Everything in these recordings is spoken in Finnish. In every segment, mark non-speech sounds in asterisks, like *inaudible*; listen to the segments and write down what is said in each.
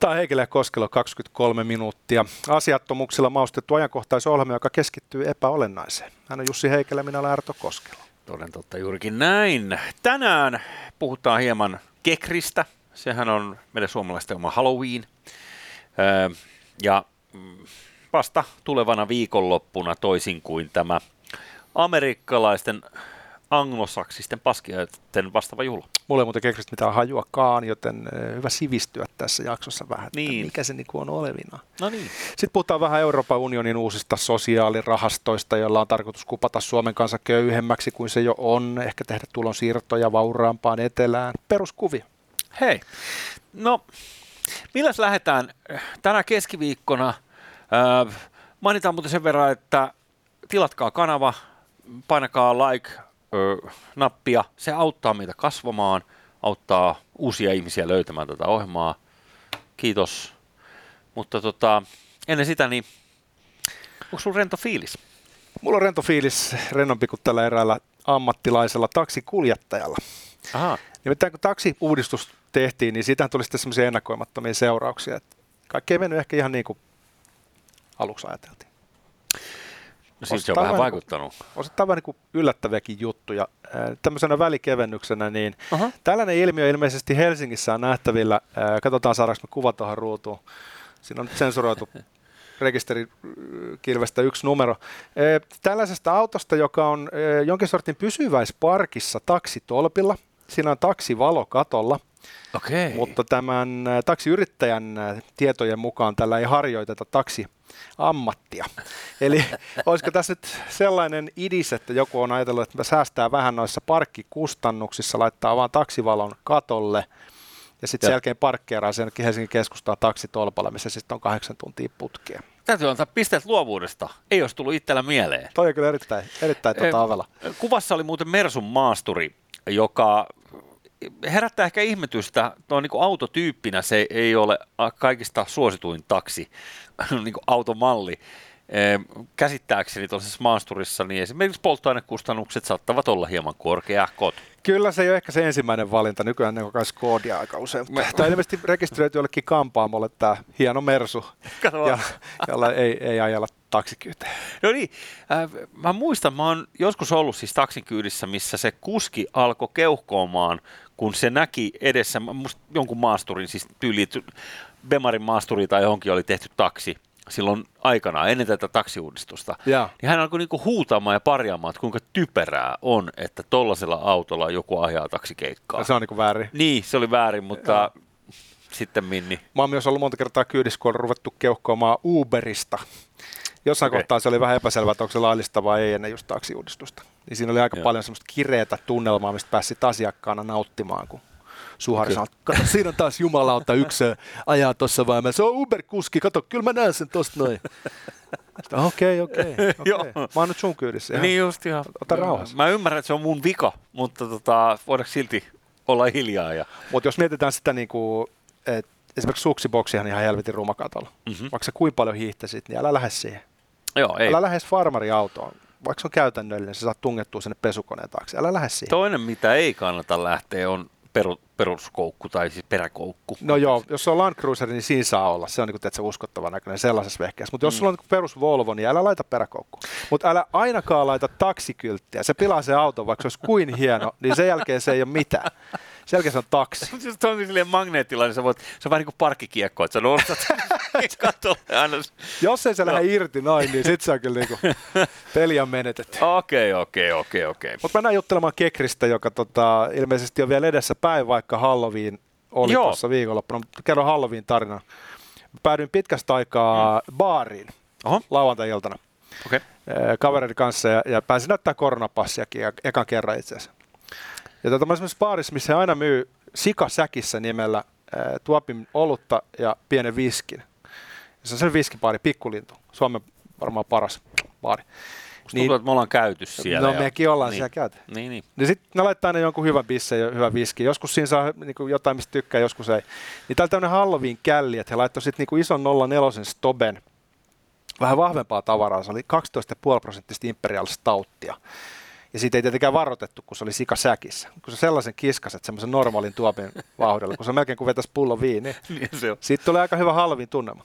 Tämä on Heikille Koskelo 23 minuuttia. Asiattomuuksilla maustettu ajankohtaisohjelma, joka keskittyy epäolennaiseen. Hän on Jussi Heikelä, minä olen Arto Koskelo. Toden totta juurikin näin. Tänään puhutaan hieman Kekristä. Sehän on meidän suomalaisten oma Halloween. Ja mm, vasta tulevana viikonloppuna toisin kuin tämä amerikkalaisten anglosaksisten paskiaiden vastaava juhla. Mulla ei muuten keksistä mitään hajuakaan, joten eh, hyvä sivistyä tässä jaksossa vähän, niin. mikä se niin on olevina. No niin. Sitten puhutaan vähän Euroopan unionin uusista sosiaalirahastoista, joilla on tarkoitus kupata Suomen kanssa köyhemmäksi kuin se jo on, ehkä tehdä tulonsiirtoja vauraampaan etelään. Peruskuvia. Hei, no milläs lähdetään tänä keskiviikkona? Äh, mainitaan muuten sen verran, että tilatkaa kanava, painakaa like, ö, nappia. Se auttaa meitä kasvamaan, auttaa uusia ihmisiä löytämään tätä ohjelmaa. Kiitos. Mutta tota, ennen sitä, niin onko sulla rento fiilis? Mulla on rento fiilis, rennompi kuin tällä eräällä ammattilaisella taksikuljettajalla. Aha. Nimittäin kun taksiuudistus tehtiin, niin siitähän tuli sitten semmoisia ennakoimattomia seurauksia. Että kaikki ei mennyt ehkä ihan niin kuin aluksi ajateltiin. No siis se on vähän vaikuttanut. Niin osittain vähän niin yllättäviäkin juttuja. Tämmöisenä välikevennyksenä, niin uh-huh. tällainen ilmiö ilmeisesti Helsingissä on nähtävillä. Katsotaan saadaanko me kuva tuohon ruutuun. Siinä on nyt sensuroitu *laughs* rekisterikilvestä yksi numero. Tällaisesta autosta, joka on jonkin sortin pysyväisparkissa taksitolpilla. Siinä on taksivalo katolla. Okay. Mutta tämän taksiyrittäjän tietojen mukaan tällä ei harjoiteta taksi ammattia. *laughs* Eli olisiko tässä nyt sellainen idis, että joku on ajatellut, että säästää vähän noissa parkkikustannuksissa, laittaa vaan taksivalon katolle ja sitten sen jälkeen parkkeeraa sen Helsingin keskustaa taksitolpalla, missä sitten on kahdeksan tuntia putkea. Täytyy antaa pisteet luovuudesta. Ei olisi tullut itsellä mieleen. Toi on kyllä erittäin, erittäin tuota avella. Kuvassa oli muuten Mersun maasturi, joka herättää ehkä ihmetystä, tuo niin autotyyppinä se ei ole kaikista suosituin taksi, *laughs* niin kuin automalli. Käsittääkseni tuollaisessa maasturissa, niin esimerkiksi polttoainekustannukset saattavat olla hieman korkeahkot. Kyllä se ei ole ehkä se ensimmäinen valinta. Nykyään ne on kai koodia aika usein. Tämä on ilmeisesti rekisteröity jollekin kampaamolle tämä hieno Mersu, ja, jolla ei, ei ajella taksikyyteen. No niin, äh, mä muistan, mä oon joskus ollut siis taksikyydissä, missä se kuski alkoi keuhkoomaan, kun se näki edessä jonkun maasturin, siis tyyli Bemarin maasturi tai johonkin oli tehty taksi silloin aikanaan, ennen tätä taksiuudistusta, ja. niin hän alkoi niinku huutamaan ja parjaamaan, että kuinka typerää on, että tollaisella autolla joku ajaa taksikeikkaa. Ja se on niinku väärin. Niin, se oli väärin, mutta ja. sitten Minni. Mä oon myös ollut monta kertaa kyydissä, kun on ruvettu keuhkoamaan Uberista. Jossain okay. kohtaa se oli vähän epäselvää, että onko se laillista vai ei ennen just taksiuudistusta. Niin siinä oli aika Joo. paljon semmoista kireetä tunnelmaa, mistä pääsit asiakkaana nauttimaan, kun Suhari sanoo, kato, siinä on taas jumalauta yksi ajaa tuossa vai mä, se on Uber-kuski, kato, kyllä mä näen sen tosta noin. Okei, okei, *laughs* okei. Mä oon nyt sun kyydissä. Ihan. Niin just ihan. Ota rauhassa. Mä ymmärrän, että se on mun vika, mutta tota, voidaanko silti olla hiljaa. Ja... Mutta jos mietitään sitä, niin kuin, että esimerkiksi suksiboksihan ihan helvetin rumakatolla. Mm-hmm. Vaikka sä kuinka paljon hiihtäisit, niin älä lähde siihen. Joo, ei. Älä lähde farmariautoon. Vaikka se on käytännöllinen, sä saat tungettua sinne pesukoneen taakse. Älä lähde siihen. Toinen, mitä ei kannata lähteä, on peru, peruskoukku tai siis peräkoukku. No joo, jos se on Land Cruiser, niin siinä saa olla. Se on niin kuin, se uskottava näköinen sellaisessa vehkeessä. Mutta jos mm. sulla on niin perus Volvo, niin älä laita peräkoukku. Mutta älä ainakaan laita taksikylttiä. Se pilaa se auto, vaikka se olisi kuin hieno, niin sen jälkeen se ei ole mitään. Sen jälkeen se on taksi. *laughs* se on silleen magneettilainen, sä voit, se on vähän niin kuin parkkikiekko, että sä nostat. *laughs* *laughs* Jos ei se no. lähde irti noin, niin sit se on kyllä niinku peli on menetetty. Okei, okei, okei, okei. Mutta mennään juttelemaan Kekristä, joka tota, ilmeisesti on vielä edessä päin, vaikka Halloween oli Joo. tuossa viikonloppuna. Kerro Halloween tarina. Päädyin pitkästä aikaa mm. baariin Oho. lauantai-iltana. Okay. Kavereiden kanssa ja, ja pääsin näyttää koronapassiakin ekan kerran itse asiassa. Ja tota, mä baarissa, missä he aina myy sikasäkissä nimellä ää, tuopin olutta ja pienen viskin. Ja se on se viskipaari, Pikkulintu. Suomen varmaan paras baari. Musta niin, tuntuu, että me ollaan käyty siellä. No ja... mekin ollaan niin. siellä käyty. Niin, niin. niin sitten ne laittaa ne jonkun hyvän bisse ja hyvän viski. Joskus siinä saa niin kuin jotain, mistä tykkää, joskus ei. Niin täällä tämmöinen Halloween källi, että he laittoi sitten niin ison 04 stoben vähän vahvempaa tavaraa. Se oli 12,5 prosenttista Imperial Stouttia. Ja siitä ei tietenkään varoitettu, kun se oli sika säkissä. Kun sä sellaisen kiskaset semmoisen normaalin tuopin vauhdilla, kun se melkein kuin vetäisi pullo viini. *laughs* Niin se on. Siitä tulee aika hyvä halvin tunnelma.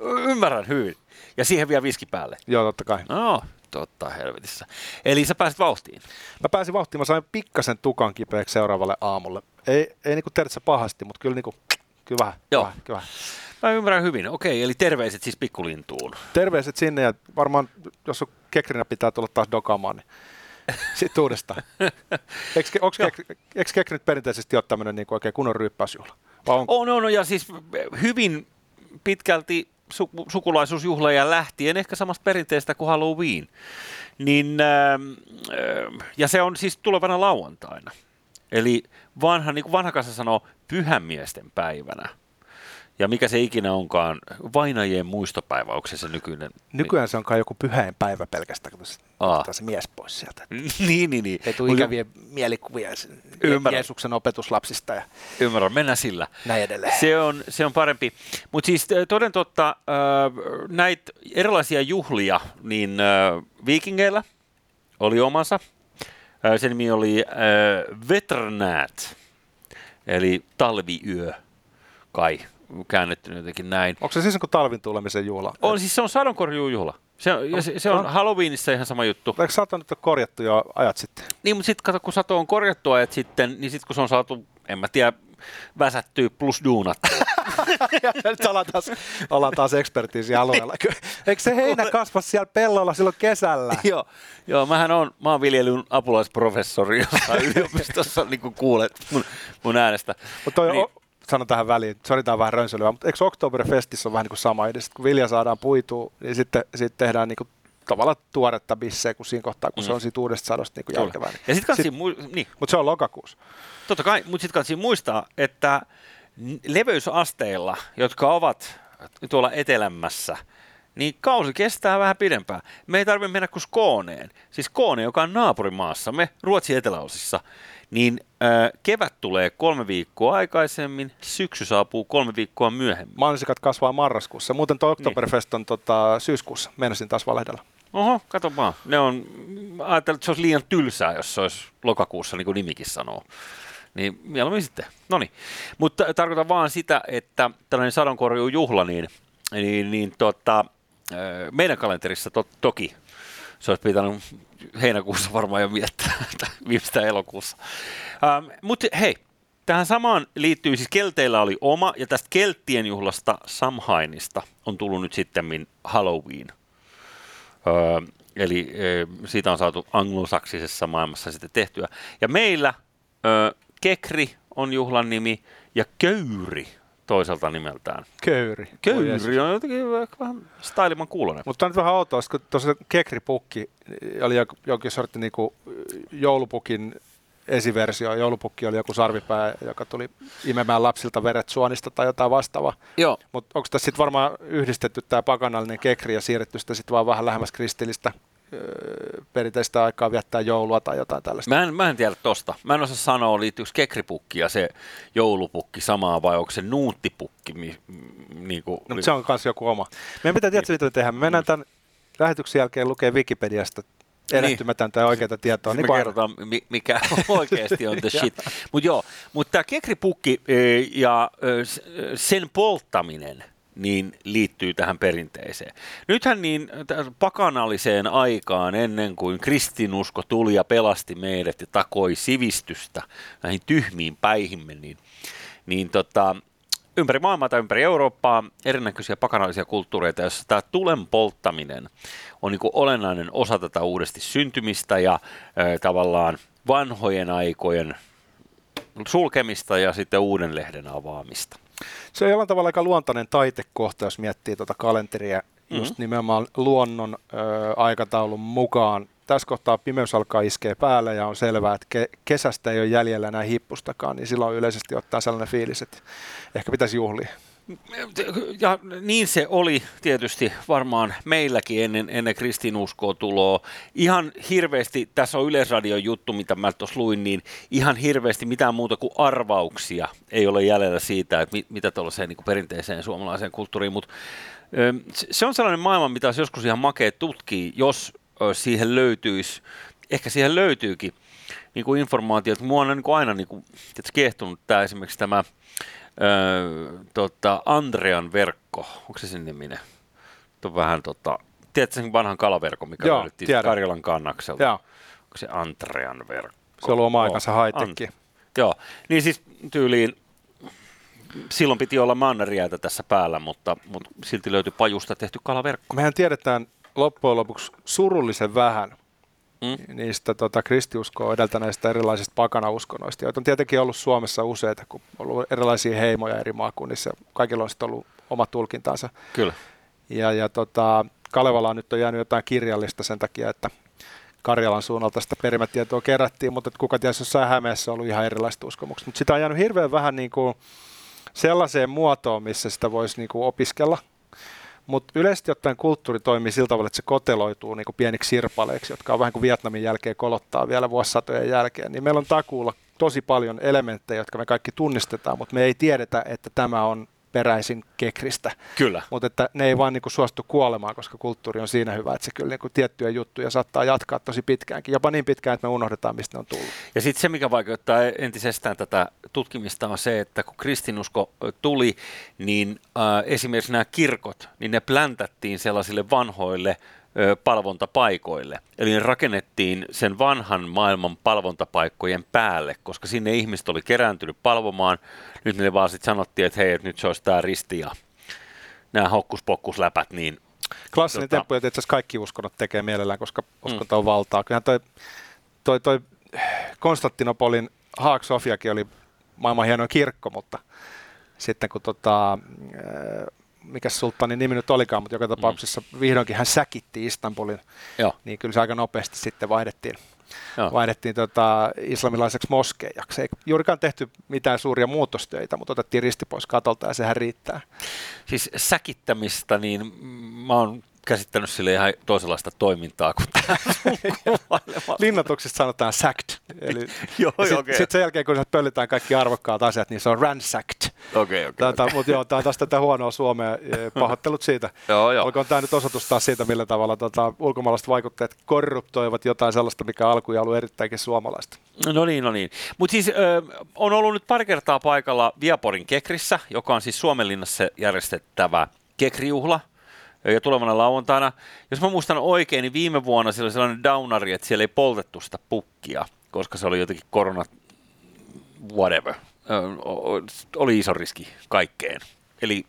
Ymmärrän hyvin. Ja siihen vielä viski päälle. Joo, totta kai. No, totta helvetissä. Eli sä pääsit vauhtiin. Mä pääsin vauhtiin, mä sain pikkasen tukan kipeäksi seuraavalle aamulle. Ei, ei niinku tertsä pahasti, mutta kyllä, niinku, kyllä vähän. Joo. Vähän, kyllä vähän. Mä ymmärrän hyvin. Okei, eli terveiset siis pikkulintuun. Terveiset sinne ja varmaan, jos on kekrinä pitää tulla taas dokaamaan, niin *laughs* sitten uudestaan. *laughs* Eikö, kek, kekrinit perinteisesti ole tämmöinen niin oikein kunnon ryyppäysjuhla? On, on, on, ja siis hyvin pitkälti su- sukulaisuusjuhleja lähtien, ehkä samasta perinteestä kuin Halloween. Niin, ähm, ähm, ja se on siis tulevana lauantaina. Eli vanha, niin kuin vanha kansa sanoo, pyhämiesten päivänä. Ja mikä se ikinä onkaan, vainajien muistopäivä, onko se se nykyinen? Nykyään se on kai joku pyhäin päivä pelkästään, kun se, Aa. ottaa se mies pois sieltä. *laughs* niin, niin, niin. Ei tule ikäviä mielikuvia se- Ymmärrän. Jeesuksen opetuslapsista ja Ymmärrän, mennään sillä. näin edelleen. Se on, se on parempi. Mutta siis toden totta, näitä erilaisia juhlia, niin viikingeillä oli omansa. Sen nimi oli Veternät, eli talviyö, kai käännetty jotenkin näin. Onko se siis kuin talvin tulemisen juhla? On siis se on sadonkorjuujuhla. Se on, ja se, se on on. Halloweenissa ihan sama juttu. Eikö saattaa nyt ole korjattu jo ajat sitten? Niin, mutta sitten kato, kun sato on korjattu ajat sitten, niin sitten kun se on saatu, en mä tiedä, väsättyä plus duunattua. *laughs* Nyt ollaan taas, ollaan taas ekspertiisiä alueella. Eikö se heinä kasva siellä pellolla silloin kesällä? *laughs* joo, joo, mähän on maanviljelyn apulaisprofessori jossain yliopistossa, niin kuin kuulet mun, mun äänestä. Mutta toi, Niin. Niin. sanon tähän väliin, sori tää on vähän rönsölyä, mutta eikö Oktoberfestissä on vähän niin kuin sama? Sitten kun vilja saadaan puitua, niin sitten, sitten tehdään niin kuin tavallaan tuoretta bisseä, kun siinä kohtaa, kun mm. se on siitä uudesta sadosta niin kuin Kyllä. järkevää. Ja sitten Sit- mu- niin, Mutta se on lokakuussa. totta kai, mutta sitten kansi muistaa, että leveysasteilla, jotka ovat tuolla etelämässä, niin kausi kestää vähän pidempään. Me ei tarvitse mennä kuin Skooneen. Siis Skoone, joka on naapurimaassamme, Ruotsin eteläosissa, niin äh, kevät tulee kolme viikkoa aikaisemmin, syksy saapuu kolme viikkoa myöhemmin. Maansikat kasvaa marraskuussa. Muuten tuo Oktoberfest on tota, syyskuussa. Meinasin taas valehdella. Oho, kato vaan. Ne on, ajattelin, että se olisi liian tylsää, jos se olisi lokakuussa, niin kuin nimikin sanoo. Niin mieluummin sitten. No niin. Mutta tarkoitan vaan sitä, että tällainen sadonkorjuujuhla, niin, niin, niin tota, ö, meidän kalenterissa to, toki se olisi pitänyt heinäkuussa varmaan jo miettää, viimeistään *laughs* elokuussa. Ähm, Mutta hei, tähän samaan liittyy, siis kelteillä oli oma, ja tästä kelttien juhlasta Samhainista on tullut nyt sitten Halloween. Öö, eli ö, siitä on saatu anglosaksisessa maailmassa sitten tehtyä. Ja meillä ö, Kekri on juhlan nimi ja Köyri toiselta nimeltään. Köyri. Köyri on jotenkin vähän styliman kuulonen. Mutta on nyt vähän outoa, kun tuossa kekripukki oli jokin sortti niinku joulupukin esiversio. Joulupukki oli joku sarvipää, joka tuli imemään lapsilta veret suonista tai jotain vastaavaa. Joo. Mutta onko tässä sitten varmaan yhdistetty tämä pakanallinen kekri ja siirretty sitä sitten vaan vähän lähemmäs kristillistä perinteistä aikaa viettää joulua tai jotain tällaista? Mä en, mä en tiedä tosta. Mä en osaa sanoa, liittyykö kekripukki ja se joulupukki samaa vai onko se nuuttipukki. Mi, niin kuin, No, mutta se on myös joku oma. Meidän pitää tietysti mitä me tehdään. Me mennään tämän lähetyksen jälkeen lukee Wikipediasta erehtymätöntä ja oikeita tietoa. Niin Niin me kerrotaan, mi- mikä *laughs* oikeasti on the shit. Mutta joo, mutta tämä kekripukki ja sen polttaminen niin liittyy tähän perinteeseen. Nythän niin pakanalliseen aikaan ennen kuin kristinusko tuli ja pelasti meidät ja takoi sivistystä näihin tyhmiin päihimme, niin, niin tota, ympäri maailmaa tai ympäri Eurooppaa erinäköisiä pakanallisia kulttuureita, joissa tämä tulen polttaminen on niin olennainen osa tätä uudesti syntymistä ja ö, tavallaan vanhojen aikojen sulkemista ja sitten uuden lehden avaamista. Se on jollain tavalla aika luontainen taitekohta, jos miettii tuota kalenteria just Mhm. nimenomaan luonnon ö, aikataulun mukaan. Tässä kohtaa pimeys alkaa iskeä päälle ja on selvää, että ke- kesästä ei ole jäljellä enää hippustakaan, niin silloin yleisesti ottaa sellainen fiilis, että ehkä pitäisi juhlia. Ja niin se oli tietysti varmaan meilläkin ennen, ennen kristinuskoa tuloa. Ihan hirveästi, tässä on Yleisradion juttu, mitä mä tuossa luin, niin ihan hirveästi mitään muuta kuin arvauksia ei ole jäljellä siitä, että mit, mitä tuollaiseen niin perinteiseen suomalaiseen kulttuuriin, mutta se on sellainen maailma, mitä olisi joskus ihan makea tutkia, jos siihen löytyisi ehkä siihen löytyykin niin kuin informaatio, että mua on niin kuin aina niin kuin, kiehtunut tämä esimerkiksi tämä öö, tota, Andrean verkko, onko se sen niminen? Tuo vähän tota, tiedätkö sen vanhan kalaverkon, mikä Joo, löydettiin tiedän. Karjalan kannakselta? Joo, Onko se Andrean verkko? se on ollut oma aikansa Joo, high Joo, niin siis tyyliin silloin piti olla manneriäitä tässä päällä, mutta, mutta silti löytyi pajusta tehty kalaverkko. Mehän tiedetään loppujen lopuksi surullisen vähän Mm? niistä tota, kristiuskoa edeltäneistä erilaisista pakanauskonnoista, joita on tietenkin ollut Suomessa useita, kun on ollut erilaisia heimoja eri maakunnissa. Kaikilla on sitten ollut oma tulkintansa. Kyllä. Ja, ja tota, Kalevala nyt on jäänyt jotain kirjallista sen takia, että Karjalan suunnalta sitä perimätietoa kerättiin, mutta kuka tiesi, jossain Hämeessä on ollut ihan erilaiset uskomukset. Mutta sitä on jäänyt hirveän vähän niin kuin sellaiseen muotoon, missä sitä voisi niin kuin opiskella. Mutta yleisesti ottaen kulttuuri toimii sillä tavalla, että se koteloituu niin kuin pieniksi sirpaleiksi, jotka on vähän kuin Vietnamin jälkeen kolottaa vielä vuosisatojen jälkeen. Niin meillä on takuulla tosi paljon elementtejä, jotka me kaikki tunnistetaan, mutta me ei tiedetä, että tämä on peräisin kekristä. Kyllä. Mutta että ne ei vaan niinku suostu kuolemaan, koska kulttuuri on siinä hyvä, että se kyllä niinku tiettyjä juttuja saattaa jatkaa tosi pitkäänkin, jopa niin pitkään, että me unohdetaan, mistä ne on tullut. Ja sitten se, mikä vaikeuttaa entisestään tätä tutkimista, on se, että kun kristinusko tuli, niin äh, esimerkiksi nämä kirkot, niin ne pläntättiin sellaisille vanhoille ö, palvontapaikoille. Eli ne rakennettiin sen vanhan maailman palvontapaikkojen päälle, koska sinne ihmiset oli kerääntynyt palvomaan. Nyt ne vaan sitten sanottiin, että hei, että nyt se olisi tämä risti ja nämä hokkuspokkusläpät, niin Klassinen Tota- temppu, jota itse asiassa kaikki uskonnot tekee mielellään, koska uskonto on valtaa. Kyllähän toi, toi, toi Konstantinopolin Haak Sofiakin oli maailman hienoin kirkko, mutta sitten kun tota, mikä sulttanin nimi nyt olikaan, mutta joka tapauksessa vihdoinkin hän säkitti Istanbulin, joo, niin kyllä se aika nopeasti sitten vaihdettiin, joo. vaihdettiin tota, islamilaiseksi moskeijaksi. Ei juurikaan tehty mitään suuria muutostöitä, mutta otettiin risti pois katolta ja sehän riittää. Siis säkittämistä, niin mm, mä oon käsittänyt sille ihan toisenlaista toimintaa kuin. *laughs* Linnatuksista sanotaan sacked. Eli *laughs* Joo, sitten okei. sit sen jälkeen, kun pöllitään kaikki arvokkaat asiat, niin se on ransacked. Okei, okei. Tätä, mutta joo, tämä on taas tätä huonoa suomea. eh, *laughs* Pahoittelut siitä. Joo, joo. Olkoon tämä nyt osoitus taas siitä, millä tavalla tota, ulkomaalaiset vaikutteet korruptoivat jotain sellaista, mikä alkuun ollut erittäinkin suomalaista. No niin, no niin. Mutta siis ö, on ollut nyt pari kertaa paikalla Viaporin Kekrissä, joka on siis Suomenlinnassa järjestettävä kekrijuhla. Ja tulevana lauantaina, jos mä muistan oikein, niin viime vuonna siellä oli sellainen downari, että siellä ei poltettu sitä pukkia, koska se oli jotenkin korona, whatever. Oli iso riski kaikkeen. Eli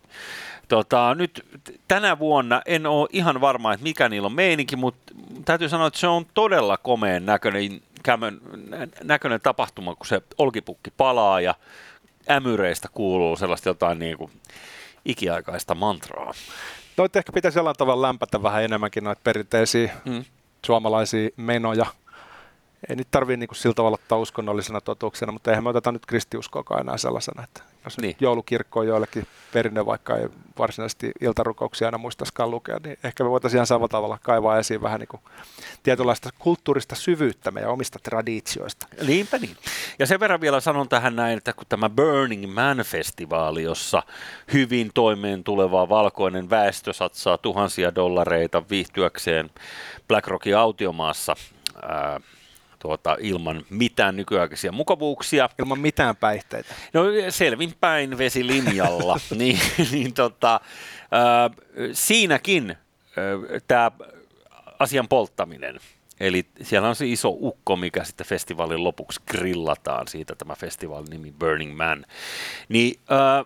tota, nyt tänä vuonna en ole ihan varma, että mikä niillä on meininki, mutta täytyy sanoa, että se on todella komeen näköinen, kämön, nä- näköinen tapahtuma, kun se olkipukki palaa ja ämyreistä kuuluu sellaista jotain niin kuin ikiaikaista mantraa. Noita ehkä pitäisi jollain tavalla lämpätä vähän enemmänkin noita perinteisiä Mm. suomalaisia menoja. Ei niitä tarvitse niin sillä tavalla ottaa uskonnollisena totuuksena, mutta eihän me oteta nyt kristiuskoakaan enää sellaisena. Että jos Niin. niin. joulukirkko on joillekin perinne, vaikka ei varsinaisesti iltarukouksia aina muistaisikaan lukea, niin ehkä me voitaisiin ihan samalla tavalla kaivaa esiin vähän niin kuin tietynlaista kulttuurista syvyyttä meidän omista traditioista. Niinpä niin. Ja sen verran vielä sanon tähän näin, että kun tämä Burning Man-festivaali, jossa hyvin toimeen tuleva valkoinen väestö satsaa tuhansia dollareita viihtyäkseen BlackRockin autiomaassa ää, tuota, ilman mitään nykyaikaisia mukavuuksia, Ilman mitään päihteitä. No selvinpäin vesilinjalla, *laughs* niin, niin tota, ää, siinäkin tämä asian polttaminen, eli siellä on se iso ukko, mikä sitten festivaalin lopuksi grillataan, siitä tämä festivaalin nimi Burning Man, niin ää,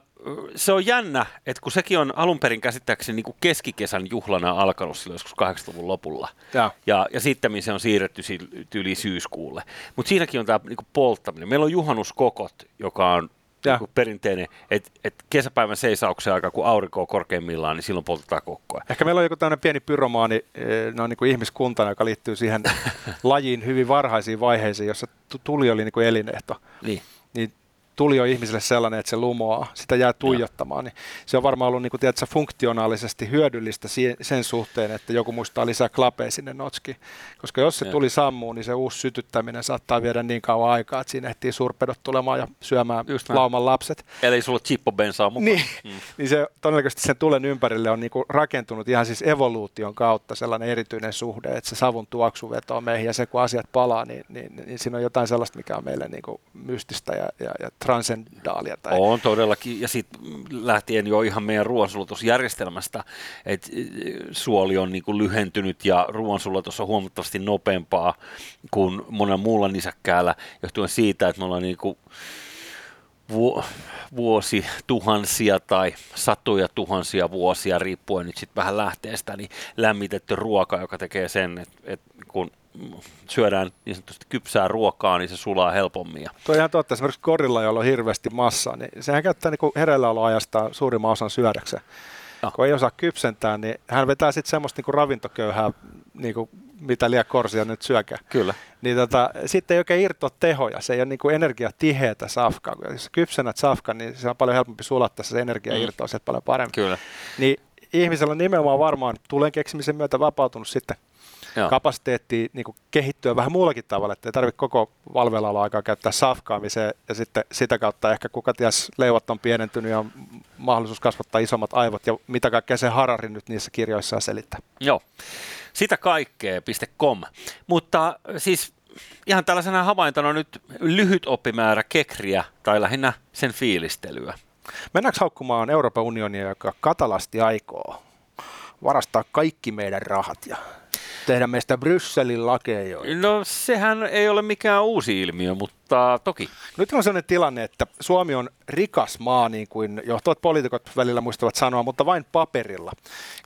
se on jännä, että kun sekin on alun perin käsittääkseni niin kuin keskikesän juhlana alkanut silloin joskus 80-luvun lopulla, Joo. ja, ja sitten se on siirretty si- yli syyskuulle. Mutta siinäkin on tämä niinku polttaminen. Meillä on juhannuskokot, joka on Ja. niinku perinteinen, että et kesäpäivän seisauksen aika, kun aurinko on korkeimmillaan, niin silloin poltetaan kokkoa. Ehkä meillä on joku tämmöinen pieni pyromaani, eh, noin niin kuin ihmiskuntana, joka liittyy siihen *laughs* lajiin hyvin varhaisiin vaiheisiin, jossa tu- tuli oli niin kuin elinehto. Niin. Niin tuli jo ihmiselle sellainen, että se lumoaa, sitä jää tuijottamaan, niin se on varmaan ollut niin kuin, tiedätkö, funktionaalisesti hyödyllistä sen suhteen, että joku muistaa lisää klapeja sinne notskiin. Koska jos se ja. tuli sammuun, niin se uusi sytyttäminen saattaa viedä niin kauan aikaa, että siinä ehtii suurpedot tulemaan ja syömään Just lauman lapset. Eli sulla chippobensaa mukaan. Niin, mm. niin se todennäköisesti sen tulen ympärille on niin kuin rakentunut ihan siis evoluution kautta sellainen erityinen suhde, että se savun tuoksu vetoo meihin ja se kun asiat palaa, niin, niin, niin siinä on jotain sellaista, mikä on meille niin kuin mystistä ja, ja, ja transendaalia. Tai... On todellakin, ja sitten lähtien jo ihan meidän ruoansulatusjärjestelmästä, että e, suoli on niin kuin lyhentynyt ja ruoansulatus on huomattavasti nopeampaa kuin monella muulla nisäkkäällä, johtuen siitä, että me ollaan niin kuin vuosi tuhansia tai satoja tuhansia vuosia, riippuen nyt sitten vähän lähteestä, niin lämmitetty ruoka, joka tekee sen, että, että kun syödään niin sanotusti kypsää ruokaa, niin se sulaa helpommin. Ja... Tuo ihan totta. Esimerkiksi korilla, jolla on hirveästi massaa, niin sehän käyttää niin hereilläoloajasta suurimman osan syödäkseen. No. Kun ei osaa kypsentää, niin hän vetää sitten semmoista niin ravintoköyhää, niin kuin, mitä liian korsia nyt syökää. Kyllä. Niin tota, sitten ei oikein irtoa tehoja. Se ei ole niin kuin energiatiheätä safkaa. Jos kypsennät safkan, niin se on paljon helpompi sulattaa se energia mm. irtoa sieltä paljon paremmin. Kyllä. Niin ihmisellä on nimenomaan varmaan tulen keksimisen myötä vapautunut sitten Joo. kapasiteetti niin kuin kehittyä vähän muullakin tavalla, että ei tarvitse koko valvella aikaa käyttää safkaamiseen ja sitten sitä kautta ehkä kuka ties leivot on pienentynyt ja mahdollisuus kasvattaa isommat aivot ja mitä kaikkea se Harari nyt niissä kirjoissaan selittää. Joo, sitä kaikkea.com, mutta siis ihan tällaisena havaintona nyt lyhyt oppimäärä kekriä tai lähinnä sen fiilistelyä. Mennäänkö haukkumaan Euroopan unionia, joka katalasti aikoo varastaa kaikki meidän rahat ja tehdä meistä Brysselin lakeja. No sehän ei ole mikään uusi ilmiö, mutta toki. Nyt on sellainen tilanne, että Suomi on rikas maa, niin kuin johtavat poliitikot välillä muistavat sanoa, mutta vain paperilla.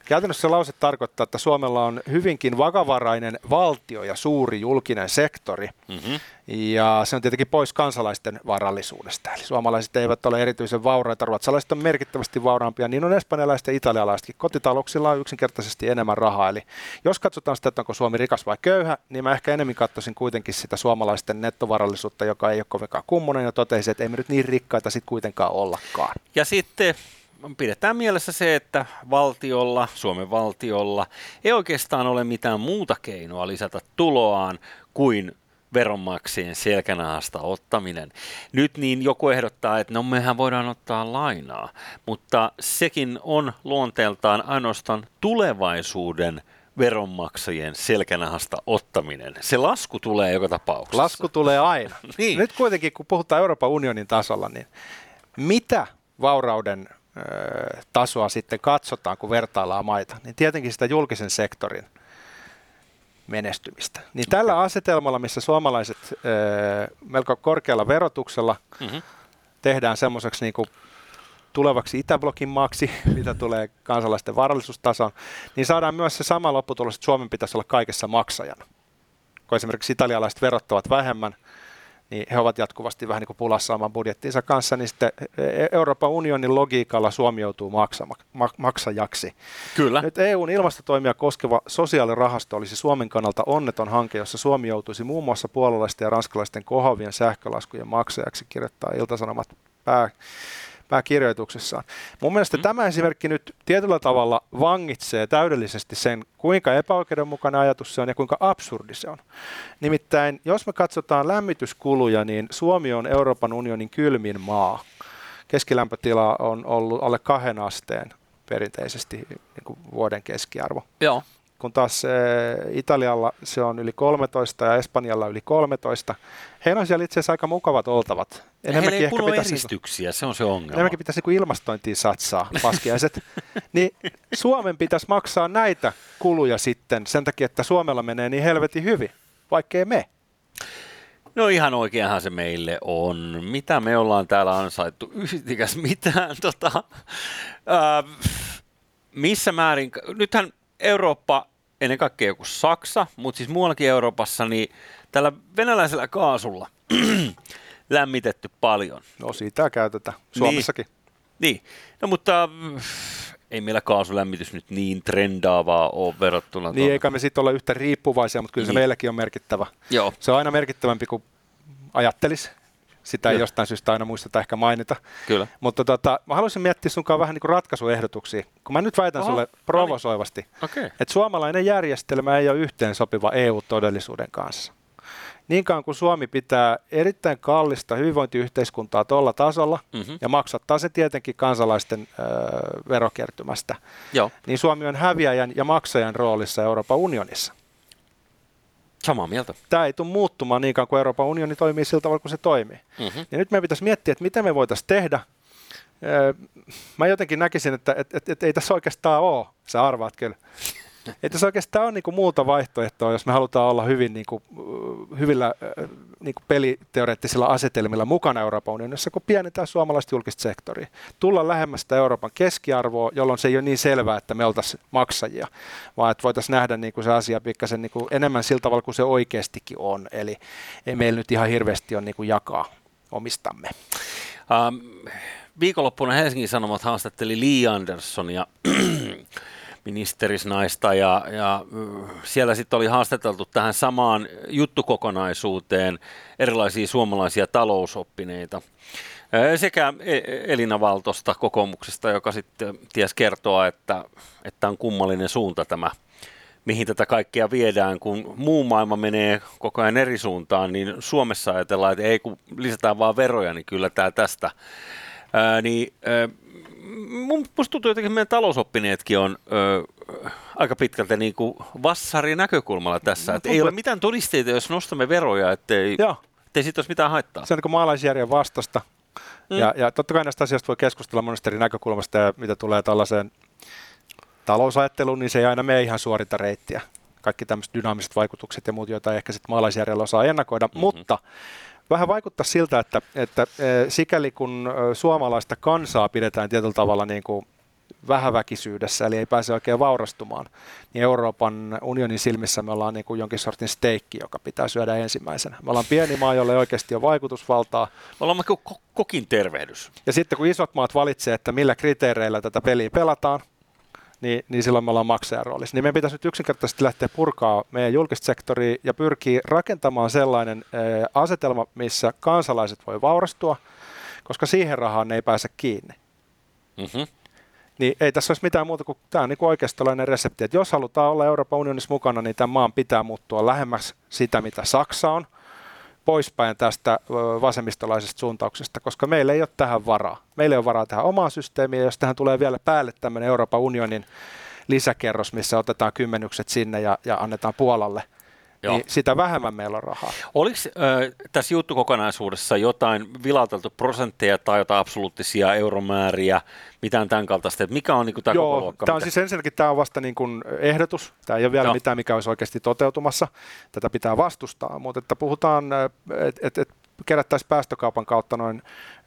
Käytännössä se lause tarkoittaa, että Suomella on hyvinkin vakavarainen valtio ja suuri julkinen sektori. Mm-hmm. Ja se on tietenkin pois kansalaisten varallisuudesta. Eli suomalaiset eivät ole erityisen vauraita, ruotsalaiset on merkittävästi vauraampia, niin on espanjalaiset ja italialaisetkin. Kotitalouksilla on yksinkertaisesti enemmän rahaa. Eli jos katsotaan sitä, että onko Suomi rikas vai köyhä, niin mä ehkä enemmän katsoisin kuitenkin sitä suomalaisten nettovarallisuutta, joka ei ole kovinkaan kummonen, ja totesin, että ei me nyt niin rikkaita sitten kuitenkaan ollakaan. Ja sitten pidetään mielessä se, että valtiolla, Suomen valtiolla, ei oikeastaan ole mitään muuta keinoa lisätä tuloaan kuin veronmaksajien selkänahasta ottaminen. Nyt niin joku ehdottaa, että no mehän voidaan ottaa lainaa, mutta sekin on luonteeltaan ainoastaan tulevaisuuden veronmaksajien selkänahasta ottaminen. Se lasku tulee joka tapauksessa. Lasku tulee aina. *laughs* niin. Nyt kuitenkin, kun puhutaan Euroopan unionin tasolla, niin mitä vaurauden tasoa sitten katsotaan, kun vertaillaan maita, niin tietenkin sitä julkisen sektorin menestymistä. Niin okay. tällä asetelmalla, missä suomalaiset melko korkealla verotuksella mm-hmm. tehdään semmoiseksi niin tulevaksi Itäblokin maaksi, *laughs* mitä tulee kansalaisten varallisuustasoon, niin saadaan myös se sama lopputulos, että Suomen pitäisi olla kaikessa maksajana. Kun esimerkiksi italialaiset verottavat vähemmän, niin he ovat jatkuvasti vähän niin kuin pulassa oman budjettinsa kanssa, niin sitten Euroopan unionin logiikalla Suomi joutuu maksama, maksajaksi. Kyllä. Nyt EUn ilmastotoimia koskeva sosiaalirahasto olisi Suomen kannalta onneton hanke, jossa Suomi joutuisi muun muassa puolalaisten ja ranskalaisten kohovien sähkölaskujen maksajaksi, kirjoittaa Iltasanomat pää, pääkirjoituksessaan. Mun mielestä mm. tämä esimerkki nyt tietyllä tavalla vangitsee täydellisesti sen, kuinka epäoikeudenmukainen ajatus se on ja kuinka absurdi se on. Nimittäin, jos me katsotaan lämmityskuluja, niin Suomi on Euroopan unionin kylmin maa. Keskilämpötila on ollut alle kahden asteen perinteisesti niin kuin vuoden keskiarvo. Joo kun taas e, Italialla se on yli 13 ja Espanjalla yli 13. Heillä on siellä itse asiassa aika mukavat oltavat. Enemmänkin Heillä ei ehkä pitäisi, eristyksiä, se on se ongelma. Enemmänkin pitäisi niin ilmastointiin satsaa, paskiaiset. *laughs* niin Suomen pitäisi maksaa näitä kuluja sitten sen takia, että Suomella menee niin helvetin hyvin, vaikkei me. No ihan oikeinhan se meille on. Mitä me ollaan täällä ansaittu? Yhtikäs mitään. Tota, ää, missä määrin, nythän Eurooppa, ennen kaikkea joku Saksa, mutta siis muuallakin Euroopassa, niin tällä venäläisellä kaasulla *clears throat* lämmitetty paljon. No siitä käytetään Suomessakin. Niin, niin. no mutta äh, ei meillä kaasulämmitys nyt niin trendaavaa ole verrattuna. Niin, tuolla. eikä me sitten ole yhtä riippuvaisia, mutta kyllä niin. se meilläkin on merkittävä. Joo. Se on aina merkittävämpi kuin ajattelisi Sitä ei jostain syystä aina muisteta ehkä mainita. Kyllä. Mutta tota, mä haluaisin miettiä sunkaan vähän niin kuin ratkaisuehdotuksia, kun mä nyt väitän Oho, sulle no niin. provosoivasti, okay. että suomalainen järjestelmä ei ole yhteen sopiva EU-todellisuuden kanssa. Niin kauan kuin Suomi pitää erittäin kallista hyvinvointiyhteiskuntaa tuolla tasolla mm-hmm. ja maksattaa se tietenkin kansalaisten ö, verokertymästä, Joo. niin Suomi on häviäjän ja maksajan roolissa Euroopan unionissa. Samaa mieltä. Tämä ei tule muuttumaan niin kauan kuin Euroopan unioni toimii sillä tavalla kuin se toimii. Mm-hmm. Ja nyt meidän pitäisi miettiä, että mitä me voitaisiin tehdä. Mä jotenkin näkisin, että et, et, et ei tässä oikeastaan ole, sä arvaat kyllä. *laughs* Että se oikeastaan on niinku muuta vaihtoehtoa, jos me halutaan olla hyvin niinku, hyvillä niinku peliteoreettisilla asetelmilla mukana Euroopan unionissa, kun pienetään suomalaista julkista sektoria. Tulla lähemmästä Euroopan keskiarvoa, jolloin se ei ole niin selvää, että me oltaisiin maksajia, vaan että voitaisiin nähdä niinku se asia pikkasen niinku enemmän sillä tavalla kuin se oikeastikin on. Eli ei meillä nyt ihan hirveästi ole niinku jakaa omistamme. Um, viikonloppuna Helsingin Sanomat haastatteli Lee Andersonia *clears throat* ministerisnaista ja, ja siellä sitten oli haastateltu tähän samaan juttukokonaisuuteen erilaisia suomalaisia talousoppineita sekä e-, Elina Valtosta kokoomuksesta, joka sitten ties kertoa, että, että on kummallinen suunta tämä, mihin tätä kaikkea viedään, kun muu maailma menee koko ajan eri suuntaan, niin Suomessa ajatellaan, että ei kun lisätään vaan veroja, niin kyllä tämä tästä. Ää, niin, ää, mun, musta tuntuu jotenkin, että meidän talousoppineetkin on ö, aika pitkälti niin kuin vassari näkökulmalla tässä. No, että ei ole mitään todisteita, jos nostamme veroja, ettei, Joo. ettei siitä olisi mitään haittaa. Se on niin maalaisjärjen vastasta. Mm. Ja, ja totta kai näistä asioista voi keskustella monesta eri näkökulmasta, ja mitä tulee tällaiseen talousajatteluun, niin se ei aina mene ihan suorita reittiä. Kaikki tämmöiset dynaamiset vaikutukset ja muut, joita ehkä sitten maalaisjärjellä osaa ennakoida. Mm-hmm. Mutta vähän vaikuttaa siltä, että, että e, sikäli kun e, suomalaista kansaa pidetään tietyllä tavalla niin kuin vähäväkisyydessä, eli ei pääse oikein vaurastumaan, niin Euroopan unionin silmissä me ollaan niin kuin jonkin sortin steikki, joka pitää syödä ensimmäisenä. Me ollaan pieni maa, jolle oikeasti on vaikutusvaltaa. Me ollaan ko- kokin tervehdys. Ja sitten kun isot maat valitsee, että millä kriteereillä tätä peliä pelataan, niin, niin silloin me ollaan maksajan roolissa. Niin meidän pitäisi nyt yksinkertaisesti lähteä purkaa meidän julkista sektoria ja pyrkiä rakentamaan sellainen ää, asetelma, missä kansalaiset voi vaurastua, koska siihen rahaan ne ei pääse kiinni. Mm-hmm. Niin ei tässä olisi mitään muuta kuin tämä on niin oikeistolainen resepti, että jos halutaan olla Euroopan unionissa mukana, niin tämän maan pitää muuttua lähemmäs sitä, mitä Saksa on – poispäin tästä vasemmistolaisesta suuntauksesta, koska meillä ei ole tähän varaa. Meillä ei ole varaa tähän omaan systeemiin, jos tähän tulee vielä päälle tämmöinen Euroopan unionin lisäkerros, missä otetaan kymmenykset sinne ja, ja annetaan Puolalle – Joo. niin sitä vähemmän meillä on rahaa. Oliko äh, tässä juttukokonaisuudessa jotain vilauteltu prosentteja tai jotain absoluuttisia euromääriä, mitään tämän kaltaista, että mikä on niin tämä Joo, koko luokka? Tämä on siis ensinnäkin tämä on vasta niin kuin ehdotus, tämä ei ole vielä Joo. mitään, mikä olisi oikeasti toteutumassa, tätä pitää vastustaa, mutta että puhutaan, että et, et kerättäisiin päästökaupan kautta noin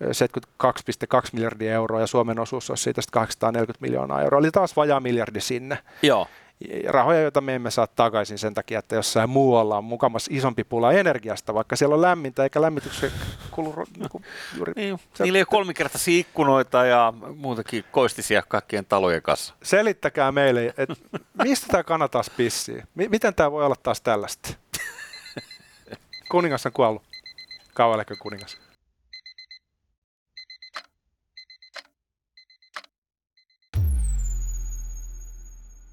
72,2 miljardia euroa ja Suomen osuus olisi siitä 840 miljoonaa euroa, eli taas vajaa miljardi sinne. Joo rahoja, joita me emme saa takaisin sen takia, että jossain muualla on mukamas isompi pula energiasta, vaikka siellä on lämmintä eikä lämmityksen kulu niin kuin juuri... Niin, se, niillä ei ole kolmikertaisia ikkunoita ja muutakin koistisia kaikkien talojen kanssa. Selittäkää meille, että mistä tämä kannattaa pissii? M- miten tämä voi olla taas tällaista? Kuningas on kuollut. Kauan kuningas?